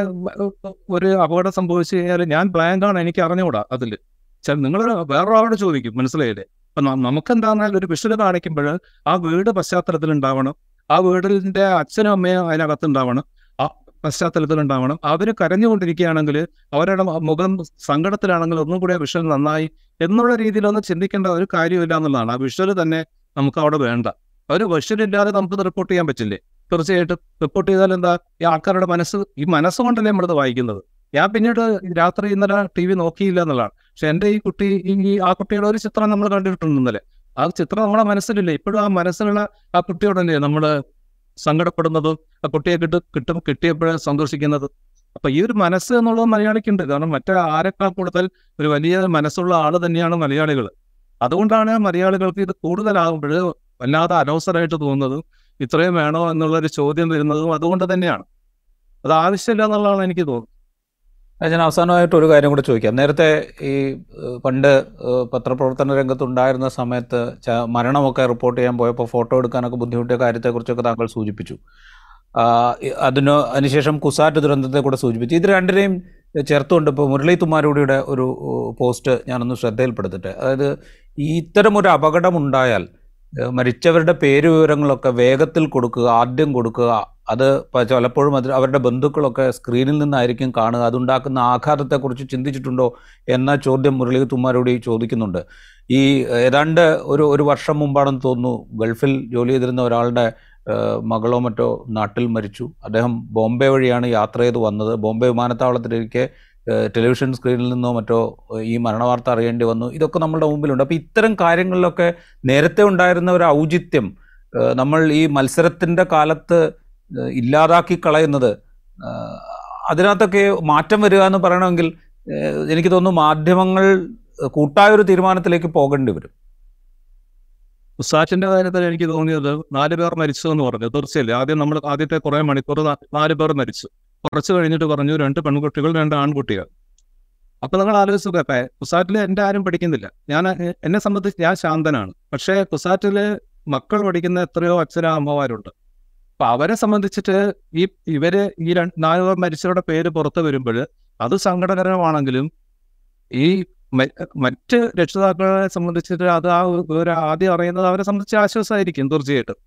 ഒരു അപകടം സംഭവിച്ചു കഴിഞ്ഞാൽ ഞാൻ ബ്ലാങ്കാണ് എനിക്ക് അറിഞ്ഞുകൂടാ അതിൽ നിങ്ങൾ വേറൊരാളോട് ചോദിക്കും മനസ്സിലായില്ലേ? അപ്പൊ നമുക്ക് എന്താണെന്നാൽ ഒരു വിഷുത കാണിക്കുമ്പോൾ ആ വീട് പശ്ചാത്തലത്തിൽ ഉണ്ടാവണം ആ വീടിന്റെ അച്ഛനും അമ്മയും അതിനകത്ത് ഉണ്ടാവണം ആ പശ്ചാത്തലത്തിൽ ഉണ്ടാവണം അവർ കരഞ്ഞുകൊണ്ടിരിക്കുകയാണെങ്കിൽ അവരുടെ മുഖം സങ്കടത്തിലാണെങ്കിൽ ഒന്നും കൂടി ആ വിഷ്വൽ നന്നായി എന്നുള്ള രീതിയിലൊന്നും ചിന്തിക്കേണ്ട ഒരു കാര്യമില്ല എന്നുള്ളതാണ്. ആ വിഷുവൽ തന്നെ നമുക്ക് അവിടെ വേണ്ട. ഒരു വിഷ്വൽ ഇല്ലാതെ നമുക്ക് റിപ്പോർട്ട് ചെയ്യാൻ പറ്റില്ലേ? തീർച്ചയായിട്ടും റിപ്പോർട്ട് ചെയ്താൽ എന്താ ഈ ആൾക്കാരുടെ മനസ്സ് ഈ മനസ്സുകൊണ്ടല്ലേ നമ്മളിത് വായിക്കുന്നത്. ഞാൻ പിന്നീട് രാത്രി ഇന്നലെ ടി വി നോക്കിയില്ല എന്നുള്ളതാണ്. പക്ഷെ എന്റെ ഈ കുട്ടി ഈ ആ കുട്ടിയുടെ ഒരു ചിത്രം നമ്മൾ കണ്ടിട്ടുണ്ട് ഇന്നലെ. ആ ചിത്രം നമ്മുടെ മനസ്സിലില്ല. ഇപ്പോഴും ആ മനസ്സിലുള്ള ആ കുട്ടിയോടല്ലേ നമ്മൾ സങ്കടപ്പെടുന്നതും ആ കുട്ടിയെ കിട്ടും കിട്ടും കിട്ടിയപ്പോഴും സന്തോഷിക്കുന്നതും. അപ്പൊ ഈ ഒരു മനസ്സ് എന്നുള്ളത് മലയാളിക്കുണ്ട്. കാരണം മറ്റേ ആരെക്കാൾ കൂടുതൽ ഒരു വലിയ മനസ്സുള്ള ആൾ തന്നെയാണ് മലയാളികൾ അതുകൊണ്ടാണ് മലയാളികൾക്ക് ഇത് കൂടുതലാകുമ്പോൾ വല്ലാതെ അനവസരമായിട്ട് തോന്നുന്നതും ഇത്രയും വേണോ എന്നുള്ളൊരു ചോദ്യം വരുന്നതും അതുകൊണ്ട് തന്നെയാണ്. അത് ആവശ്യമില്ല എന്നുള്ളതാണ് എനിക്ക് തോന്നുന്നത്. ഞാൻ അവസാനമായിട്ട് ഒരു കാര്യം കൂടെ ചോദിക്കാം. നേരത്തെ ഈ പണ്ട് പത്രപ്രവർത്തന രംഗത്തുണ്ടായിരുന്ന സമയത്ത് മരണമൊക്കെ റിപ്പോർട്ട് ചെയ്യാൻ പോയപ്പോൾ ഫോട്ടോ എടുക്കാനൊക്കെ ബുദ്ധിമുട്ടിയ കാര്യത്തെക്കുറിച്ചൊക്കെ താങ്കൾ സൂചിപ്പിച്ചു. അതിന് അതിനുശേഷം കുസാറ്റ് ദുരന്തത്തെ കൂടെ സൂചിപ്പിച്ചു. ഇത് രണ്ടിനെയും ചേർത്തുകൊണ്ട് ഇപ്പോൾ മുരളി തുമ്മാരൂടിയുടെ ഒരു പോസ്റ്റ് ഞാനൊന്ന് ശ്രദ്ധയിൽപ്പെടുത്തിട്ടെ. അതായത് ഇത്തരം ഒരു അപകടമുണ്ടായാൽ മരിച്ചവരുടെ പേര് വിവരങ്ങളൊക്കെ വേഗത്തിൽ കൊടുക്കുക ആദ്യം കൊടുക്കുക. അത് പലപ്പോഴും അത് അവരുടെ ബന്ധുക്കളൊക്കെ സ്ക്രീനിൽ നിന്നായിരിക്കും കാണുക. അതുണ്ടാക്കുന്ന ആഘാതത്തെക്കുറിച്ച് ചിന്തിച്ചിട്ടുണ്ടോ എന്ന ചോദ്യം മുരളി തുമ്മാരോട് ചോദിക്കുന്നുണ്ട്. ഈ ഏതാണ്ട് ഒരു ഒരു വർഷം മുമ്പാണെന്ന് തോന്നുന്നു ഗൾഫിൽ ജോലി ചെയ്തിരുന്ന ഒരാളുടെ മകളോ മറ്റോ നാട്ടിൽ മരിച്ചു. അദ്ദേഹം ബോംബെ വഴിയാണ് യാത്ര ചെയ്ത് വന്നത്. ബോംബെ വിമാനത്താവളത്തിലേക്ക് ഏഹ്, ടെലിവിഷൻ സ്ക്രീനിൽ നിന്നോ മറ്റോ ഈ മരണവാർത്ത അറിയേണ്ടി വന്നു. ഇതൊക്കെ നമ്മുടെ മുമ്പിലുണ്ട്. അപ്പോൾ ഇത്തരം കാര്യങ്ങളിലൊക്കെ നേരത്തെ ഉണ്ടായിരുന്ന ഒരു ഔചിത്യം നമ്മൾ ഈ മത്സരത്തിന്റെ കാലത്ത് ഇല്ലാതാക്കി കളയുന്നത് അതിനകത്തൊക്കെ മാറ്റം വരിക എന്ന് പറയണമെങ്കിൽ എനിക്ക് തോന്നുന്നു മാധ്യമങ്ങൾ കൂട്ടായ ഒരു തീരുമാനത്തിലേക്ക് പോകേണ്ടി വരും. ഉസാറ്റിന്റെ കാര്യത്തിൽ എനിക്ക് തോന്നിയത് നാല് പേർ മരിച്ചു എന്ന് പറഞ്ഞു. തീർച്ചയായും. ആദ്യം നമ്മൾ ആദ്യത്തെ കുറേ മണിക്കൂർ നാല് പേർ മരിച്ചു. കുറച്ച് കഴിഞ്ഞിട്ട് പറഞ്ഞു രണ്ട് പെൺകുട്ടികൾ രണ്ട് ആൺകുട്ടികൾ. അപ്പൊ നിങ്ങൾ ആലോചിച്ചു കുസാറ്റിൽ എന്റെ ആരും പഠിക്കുന്നില്ല. ഞാൻ എന്നെ സംബന്ധിച്ച് ഞാൻ ശാന്തനാണ്. പക്ഷേ കുസാറ്റിൽ മക്കൾ പഠിക്കുന്ന എത്രയോ അച്ഛനോ അമ്മമാരുണ്ട്. അപ്പൊ അവരെ സംബന്ധിച്ചിട്ട് ഈ ഇവർ ഈ രണ്ട് നാല് പേർ മരിച്ചവരുടെ പേര് പുറത്തു വരുമ്പോൾ അത് സങ്കടകരമാണെങ്കിലും ഈ മറ്റ് രക്ഷിതാക്കളെ സംബന്ധിച്ചിട്ട് അത് ആ ഒരു ആദ്യം അറിയുന്നത് അവരെ സംബന്ധിച്ച് ആശ്വാസമായിരിക്കും തീർച്ചയായിട്ടും.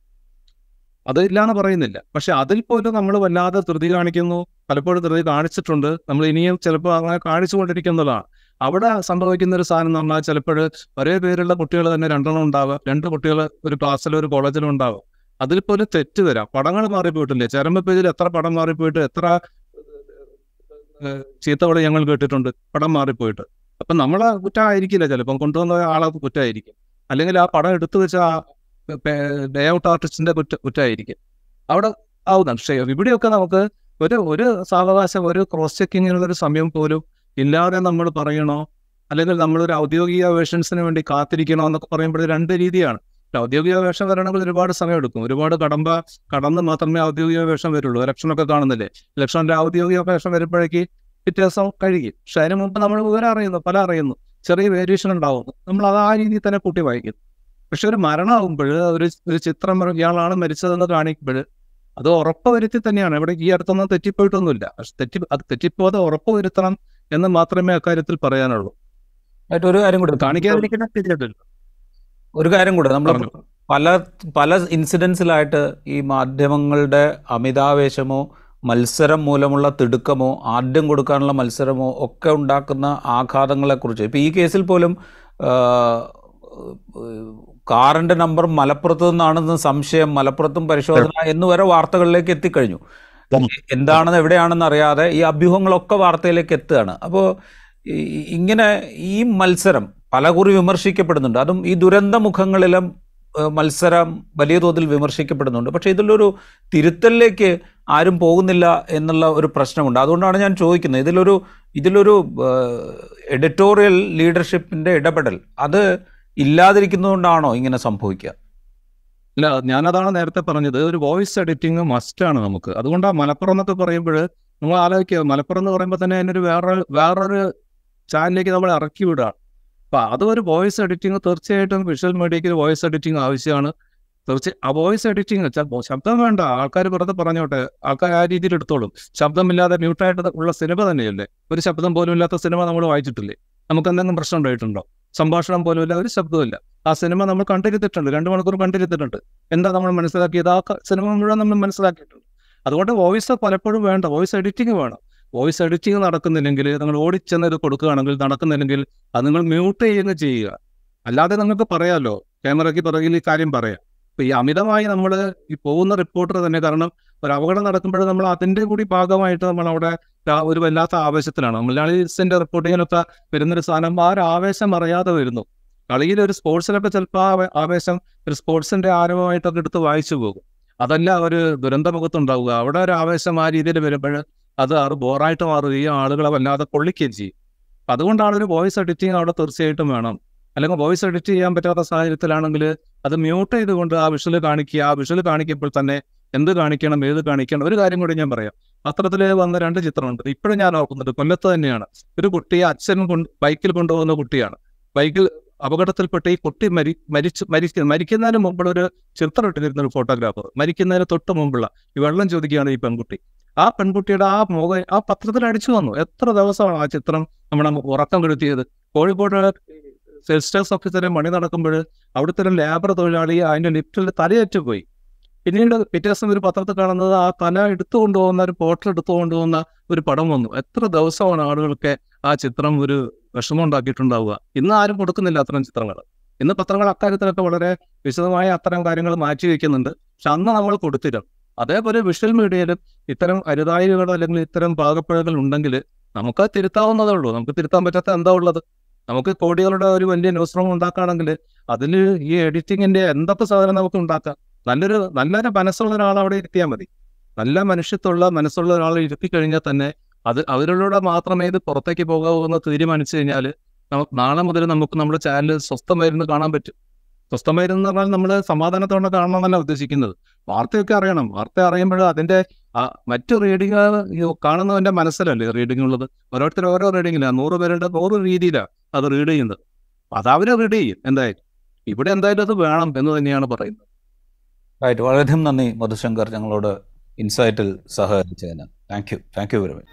അത് ഇല്ലാന്ന് പറയുന്നില്ല. പക്ഷെ അതിൽ പോലും നമ്മൾ വല്ലാതെ ധൃതി കാണിക്കുന്നു. പലപ്പോഴും ധൃതി കാണിച്ചിട്ടുണ്ട്. നമ്മൾ ഇനിയും ചിലപ്പോൾ അങ്ങനെ കാണിച്ചുകൊണ്ടിരിക്കുന്നതാണ് അവിടെ സംഭവിക്കുന്ന ഒരു സാധനം എന്ന് പറഞ്ഞാൽ ചിലപ്പോൾ ഒരേ പേരുള്ള കുട്ടികൾ തന്നെ രണ്ടെണ്ണം ഉണ്ടാവുക രണ്ട് കുട്ടികൾ ഒരു ക്ലാസ്സിലും ഒരു കോളേജിലും ഉണ്ടാവും. അതിൽ പോലും തെറ്റ് വരാം. പടങ്ങൾ മാറിപ്പോയിട്ടില്ലേ? ചരമ പേജിൽ എത്ര പടം മാറിപ്പോയിട്ട് എത്ര ചീത്തകൾ ഞങ്ങൾ കേട്ടിട്ടുണ്ട് പടം മാറിപ്പോയിട്ട്. അപ്പൊ നമ്മളെ കുറ്റമായിരിക്കില്ല ചിലപ്പം. കൊണ്ടുവന്ന ആളെ കുറ്റമായിരിക്കും അല്ലെങ്കിൽ ആ പടം എടുത്തു വെച്ച ലേ ഔട്ട് ആർട്ടിസ്റ്റിന്റെ കുറ്റ കുറ്റമായിരിക്കും അവിടെ ആവുന്നുണ്ട് പക്ഷേ ഇവിടെയൊക്കെ നമുക്ക് ഒരു ഒരു സാവകാശം ഒരു ക്രോസ് ചെക്കിങ്ങിനുള്ള ഒരു സമയം പോലും ഇല്ലാതെ നമ്മൾ പറയണോ? അല്ലെങ്കിൽ നമ്മളൊരു ഔദ്യോഗിക വേഷൻസിന് വേണ്ടി കാത്തിരിക്കണോ എന്നൊക്കെ പറയുമ്പോൾ രണ്ട് രീതിയാണ്. ഔദ്യോഗിക വേഷം വരണമെങ്കിൽ ഒരുപാട് സമയം എടുക്കും. ഒരുപാട് കടമ്പ കടന്ന് മാത്രമേ ഔദ്യോഗിക വേഷം വരുള്ളൂ. ഇലക്ഷനൊക്കെ കാണുന്നില്ലേ? ഇലക്ഷന്റെ ഔദ്യോഗിക വേഷം വരുമ്പോഴേക്ക് വ്യത്യാസം കഴിയും. പക്ഷെ അതിന് മുമ്പ് നമ്മൾ വിവരം അറിയുന്നു പല അറിയുന്നു. ചെറിയ വേരിയേഷൻ ഉണ്ടാവുന്നു. നമ്മൾ അത് ആ രീതിയിൽ തന്നെ കൂട്ടി വായിക്കും. പക്ഷെ ഒരു മരണമാകുമ്പോൾ ഒരു ഒരു ചിത്രം ഇയാളാണ് മരിച്ചതെന്ന് കാണിക്കുമ്പോൾ അത് ഉറപ്പ് വരുത്തി തന്നെയാണ്. ഇവിടെ ഈ അടുത്തൊന്നും തെറ്റിപ്പോയിട്ടൊന്നുമില്ല. പക്ഷെ തെറ്റി അത് തെറ്റിപ്പോതെ ഉറപ്പ് വരുത്തണം എന്ന് മാത്രമേ അക്കാര്യത്തിൽ പറയാനുള്ളൂ. ഒരു കാര്യം കൂടെ കാണിക്കാതിരിക്കുന്ന ഒരു കാര്യം കൂടെ നമ്മൾ പല പല ഇൻസിഡൻസിലായിട്ട് ഈ മാധ്യമങ്ങളുടെ അമിതാവേശമോ മത്സരം മൂലമുള്ള തിടുക്കമോ ആദ്യം കൊടുക്കാനുള്ള മത്സരമോ ഒക്കെ ഉണ്ടാക്കുന്ന ആഘാതങ്ങളെക്കുറിച്ച്. ഇപ്പോൾ ഈ കേസിൽ പോലും ആ, കാറിന്റെ നമ്പർ മലപ്പുറത്ത് നിന്നാണെന്ന് സംശയം മലപ്പുറത്തും പരിശോധന എന്ന് വരെ വാർത്തകളിലേക്ക് എത്തിക്കഴിഞ്ഞു. എന്താണെന്ന് എവിടെയാണെന്ന് അറിയാതെ ഈ അഭ്യൂഹങ്ങളൊക്കെ വാർത്തയിലേക്ക് എത്തുകയാണ്. അപ്പോൾ ഇങ്ങനെ ഈ മത്സരം പലകുറി വിമർശിക്കപ്പെടുന്നുണ്ട്. അതും ഈ ദുരന്ത മുഖങ്ങളിലും മത്സരം വലിയ തോതിൽ വിമർശിക്കപ്പെടുന്നുണ്ട്. പക്ഷേ ഇതിലൊരു തിരുത്തലിലേക്ക് ആരും പോകുന്നില്ല എന്നുള്ള ഒരു പ്രശ്നമുണ്ട്. അതുകൊണ്ടാണ് ഞാൻ ചോദിക്കുന്നത്. ഇതിലൊരു ഇതിലൊരു എഡിറ്റോറിയൽ ലീഡർഷിപ്പിന്റെ ഇടപെടൽ അത് ഇല്ലാതിരിക്കുന്നതുകൊണ്ടാണോ ഇങ്ങനെ സംഭവിക്കുക? ഇല്ല ഞാനതാണ് നേരത്തെ പറഞ്ഞത്. ഒരു വോയിസ് എഡിറ്റിംഗ് മസ്റ്റാണ് നമുക്ക്. അതുകൊണ്ടാണ് മലപ്പുറം എന്നൊക്കെ പറയുമ്പോൾ നമ്മൾ ആലോചിക്കുക മലപ്പുറം എന്ന് പറയുമ്പോൾ തന്നെ അതിനൊരു വേറെ വേറൊരു ചാനലിലേക്ക് നമ്മൾ ഇറക്കി വിടുകയാണ് അപ്പം അതൊരു വോയിസ് എഡിറ്റിംഗ് തീർച്ചയായിട്ടും വിഷ്വൽ മീഡിയയ്ക്ക് വോയിസ് എഡിറ്റിംഗ് ആവശ്യമാണ്. തീർച്ചയായും ആ വോയിസ് എഡിറ്റിംഗ് ശബ്ദം വേണ്ട. ആൾക്കാർ വെറുതെ പറഞ്ഞോട്ടെ. ആൾക്കാർ ആ രീതിയിൽ എടുത്തോളും. ശബ്ദമില്ലാതെ മ്യൂട്ടായിട്ട് ഉള്ള സിനിമ തന്നെയല്ലേ? ഒരു ശബ്ദം പോലും ഇല്ലാത്ത സിനിമ നമ്മൾ വായിച്ചിട്ടില്ലേ? നമുക്ക് എന്തെങ്കിലും പ്രശ്നം ഉണ്ടായിട്ടുണ്ടോ? സംഭാഷണം പോലുമില്ല ഒരു ശബ്ദമില്ല ആ സിനിമ നമ്മൾ കണ്ടിരുത്തിട്ടുണ്ട് രണ്ട് മണിക്കൂർ കണ്ടിരുത്തിട്ടുണ്ട് എന്താ നമ്മൾ മനസ്സിലാക്കിയത്? ആ സിനിമ മുഴുവൻ നമ്മൾ മനസ്സിലാക്കിയിട്ടുണ്ട്. അതുകൊണ്ട് വോയിസ് പലപ്പോഴും വേണ്ട വോയിസ് എഡിറ്റിംഗ് വേണം. വോയിസ് എഡിറ്റിംഗ് നടക്കുന്നില്ലെങ്കിൽ നിങ്ങൾ ഓടിച്ചെന്ന് ഇത് കൊടുക്കുകയാണെങ്കിൽ നടക്കുന്നില്ലെങ്കിൽ അത് നിങ്ങൾ മ്യൂട്ട് ചെയ്യുന്ന ചെയ്യുക. അല്ലാതെ നിങ്ങൾക്ക് പറയാമല്ലോ ക്യാമറയ്ക്ക് പിറകിൽ ഈ കാര്യം പറയാം. ഇപ്പൊ ഈ അമിതമായി നമ്മൾ ഈ പോകുന്ന റിപ്പോർട്ടർ തന്നെ കാരണം ഒരു അപകടം നടക്കുമ്പോൾ നമ്മൾ അതിന്റെ കൂടി ഭാഗമായിട്ട് നമ്മൾ അവിടെ ഒരു വല്ലാത്ത ആവേശത്തിലാണ്. മലയാളീസിന്റെ റിപ്പോർട്ടിങ്ങിനൊക്കെ വരുന്നൊരു സാധനം ആ ഒരു ആവേശം അറിയാതെ വരുന്നു. കളിയിൽ ഒരു സ്പോർട്സിലൊക്കെ ചിലപ്പോൾ ആ ആവേശം ഒരു സ്പോർട്സിന്റെ ആരവമായിട്ടൊക്കെ എടുത്ത് വായിച്ചു പോകും. അതല്ല ഒരു ദുരന്ത മുഖത്തുണ്ടാവുക അവിടെ ഒരു ആവേശം ആ രീതിയിൽ വരുമ്പോൾ അത് അത് ബോറായിട്ട് മാറുകയും ആളുകളെ വല്ലാതെ കൊള്ളിക്കുകയും ചെയ്യും. അതുകൊണ്ടാണ് ഒരു വോയിസ് എഡിറ്റിംഗ് അവിടെ തീർച്ചയായിട്ടും വേണം. അല്ലെങ്കിൽ വോയിസ് എഡിറ്റ് ചെയ്യാൻ പറ്റാത്ത സാഹചര്യത്തിലാണെങ്കിൽ അത് മ്യൂട്ട് ചെയ്തുകൊണ്ട് ആ വിഷ്വൽ കാണിക്കുക. ആ വിഷ്വൽ കാണിക്കുമ്പോൾ തന്നെ എന്ത് കാണിക്കണം ഏത് കാണിക്കണം ഒരു കാര്യം കൂടി ഞാൻ പറയാം. പത്രത്തിൽ വന്ന രണ്ട് ചിത്രമുണ്ട്. ഇപ്പോഴും ഞാൻ ഓർക്കുന്നുണ്ട് കൊല്ലത്ത് തന്നെയാണ്. ഒരു കുട്ടിയെ അച്ഛൻ കൊണ്ട് ബൈക്കിൽ കൊണ്ടുപോകുന്ന കുട്ടിയാണ്. ബൈക്കിൽ അപകടത്തിൽപ്പെട്ട് ഈ കുട്ടി മരി മരിച്ച് മരിക്ക മരിക്കുന്നതിന് മുമ്പുള്ള ഒരു ചിത്രം ഇട്ടിരുന്ന ഒരു ഫോട്ടോഗ്രാഫർ. മരിക്കുന്നതിന് തൊട്ട് മുമ്പുള്ള ഈ വെള്ളം ചോദിക്കുകയാണ് ഈ പെൺകുട്ടി. ആ പെൺകുട്ടിയുടെ ആ മുഖം ആ പത്രത്തിൽ അടിച്ചു വന്നു. എത്ര ദിവസമാണ് ആ ചിത്രം നമ്മുടെ ഉറക്കം കെടുത്തിയത്? കോഴിക്കോട് സെൽസ്റ്റേഴ്സ് ഓഫീസറെ മണി നടക്കുമ്പോൾ അവിടുത്തെ ലേബർ തൊഴിലാളി അതിന്റെ ലിഫ്റ്റിൽ തലയേറ്റ് പോയി. പിന്നീട് പിറ്റേ ദിവസം ഒരു പത്രത്തിൽ കാണുന്നത് ആ തല എടുത്തു കൊണ്ടുപോകുന്ന ഒരു പോർട്ടൽ എടുത്തു കൊണ്ടുപോകുന്ന ഒരു പടം വന്നു. എത്ര ദിവസമാണ് ആളുകൾക്ക് ആ ചിത്രം ഒരു വിഷമം ഉണ്ടാക്കിയിട്ടുണ്ടാവുക ഇന്ന് ആരും കൊടുക്കുന്നില്ല അത്തരം ചിത്രങ്ങൾ. ഇന്ന് പത്രങ്ങൾ അക്കാര്യത്തിലൊക്കെ വളരെ വിശദമായ അത്തരം കാര്യങ്ങൾ മാറ്റി വയ്ക്കുന്നുണ്ട് പക്ഷെ അന്ന് നമ്മൾ കൊടുത്തിരും അതേപോലെ വിഷ്വൽ മീഡിയയിലും ഇത്തരം അരുതായികൾ അല്ലെങ്കിൽ ഇത്തരം പാകപ്പിഴകൾ ഉണ്ടെങ്കിൽ നമുക്ക് തിരുത്താവുന്നതേ ഉള്ളൂ. നമുക്ക് തിരുത്താൻ പറ്റാത്ത എന്താ ഉള്ളത്? നമുക്ക് കോടികളുടെ ഒരു വലിയ ന്യൂസ് റൂം ഉണ്ടാക്കുകയാണെങ്കിൽ അതിൽ ഈ എഡിറ്റിങ്ങിന്റെ എന്തൊക്കെ സാധനം നമുക്ക് ഉണ്ടാക്കാം? നല്ലൊരു നല്ലൊരു മനസ്സുള്ള ഒരാൾ അവിടെ ഇരുത്തിയാൽ മതി. നല്ല മനുഷ്യത്വമുള്ള മനസ്സുള്ള ഒരാൾ ഇരുത്തി കഴിഞ്ഞാൽ തന്നെ അത് അവരിലൂടെ മാത്രമേ ഇത് പുറത്തേക്ക് പോകാവൂ എന്ന് തീരുമാനിച്ചു കഴിഞ്ഞാൽ നമുക്ക് നാളെ മുതൽ നമുക്ക് നമ്മുടെ ചാനൽ സ്വസ്ഥമായിരുന്നു കാണാൻ പറ്റും. സ്വസ്ഥമായിരുന്നു പറഞ്ഞാൽ നമ്മൾ സമാധാനത്തോടെ കാണണമെന്നല്ല ഉദ്ദേശിക്കുന്നത്. വാർത്തയൊക്കെ അറിയണം. വാർത്ത അറിയുമ്പോൾ അതിന്റെ മറ്റു റീഡിങ് കാണുന്നവന്റെ മനസ്സിലല്ലേ റീഡിംഗ് ഉള്ളത്? ഓരോരുത്തർ ഓരോ റീഡിങ്ങിലാണ് നൂറ് പേരുടെ നൂറ് രീതിയിലാണ് അത് റീഡ് ചെയ്യുന്നത്. അത് റീഡ് ചെയ്യും എന്തായാലും. ഇവിടെ എന്തായാലും അത് വേണം എന്ന് തന്നെയാണ് പറയുന്നത്. റൈറ്റ് വളരെയധികം നന്ദി മധുശങ്കർ ഞങ്ങളോട് ഇൻസൈറ്റിൽ സഹകരിച്ചതിന്. Thank you thank you very much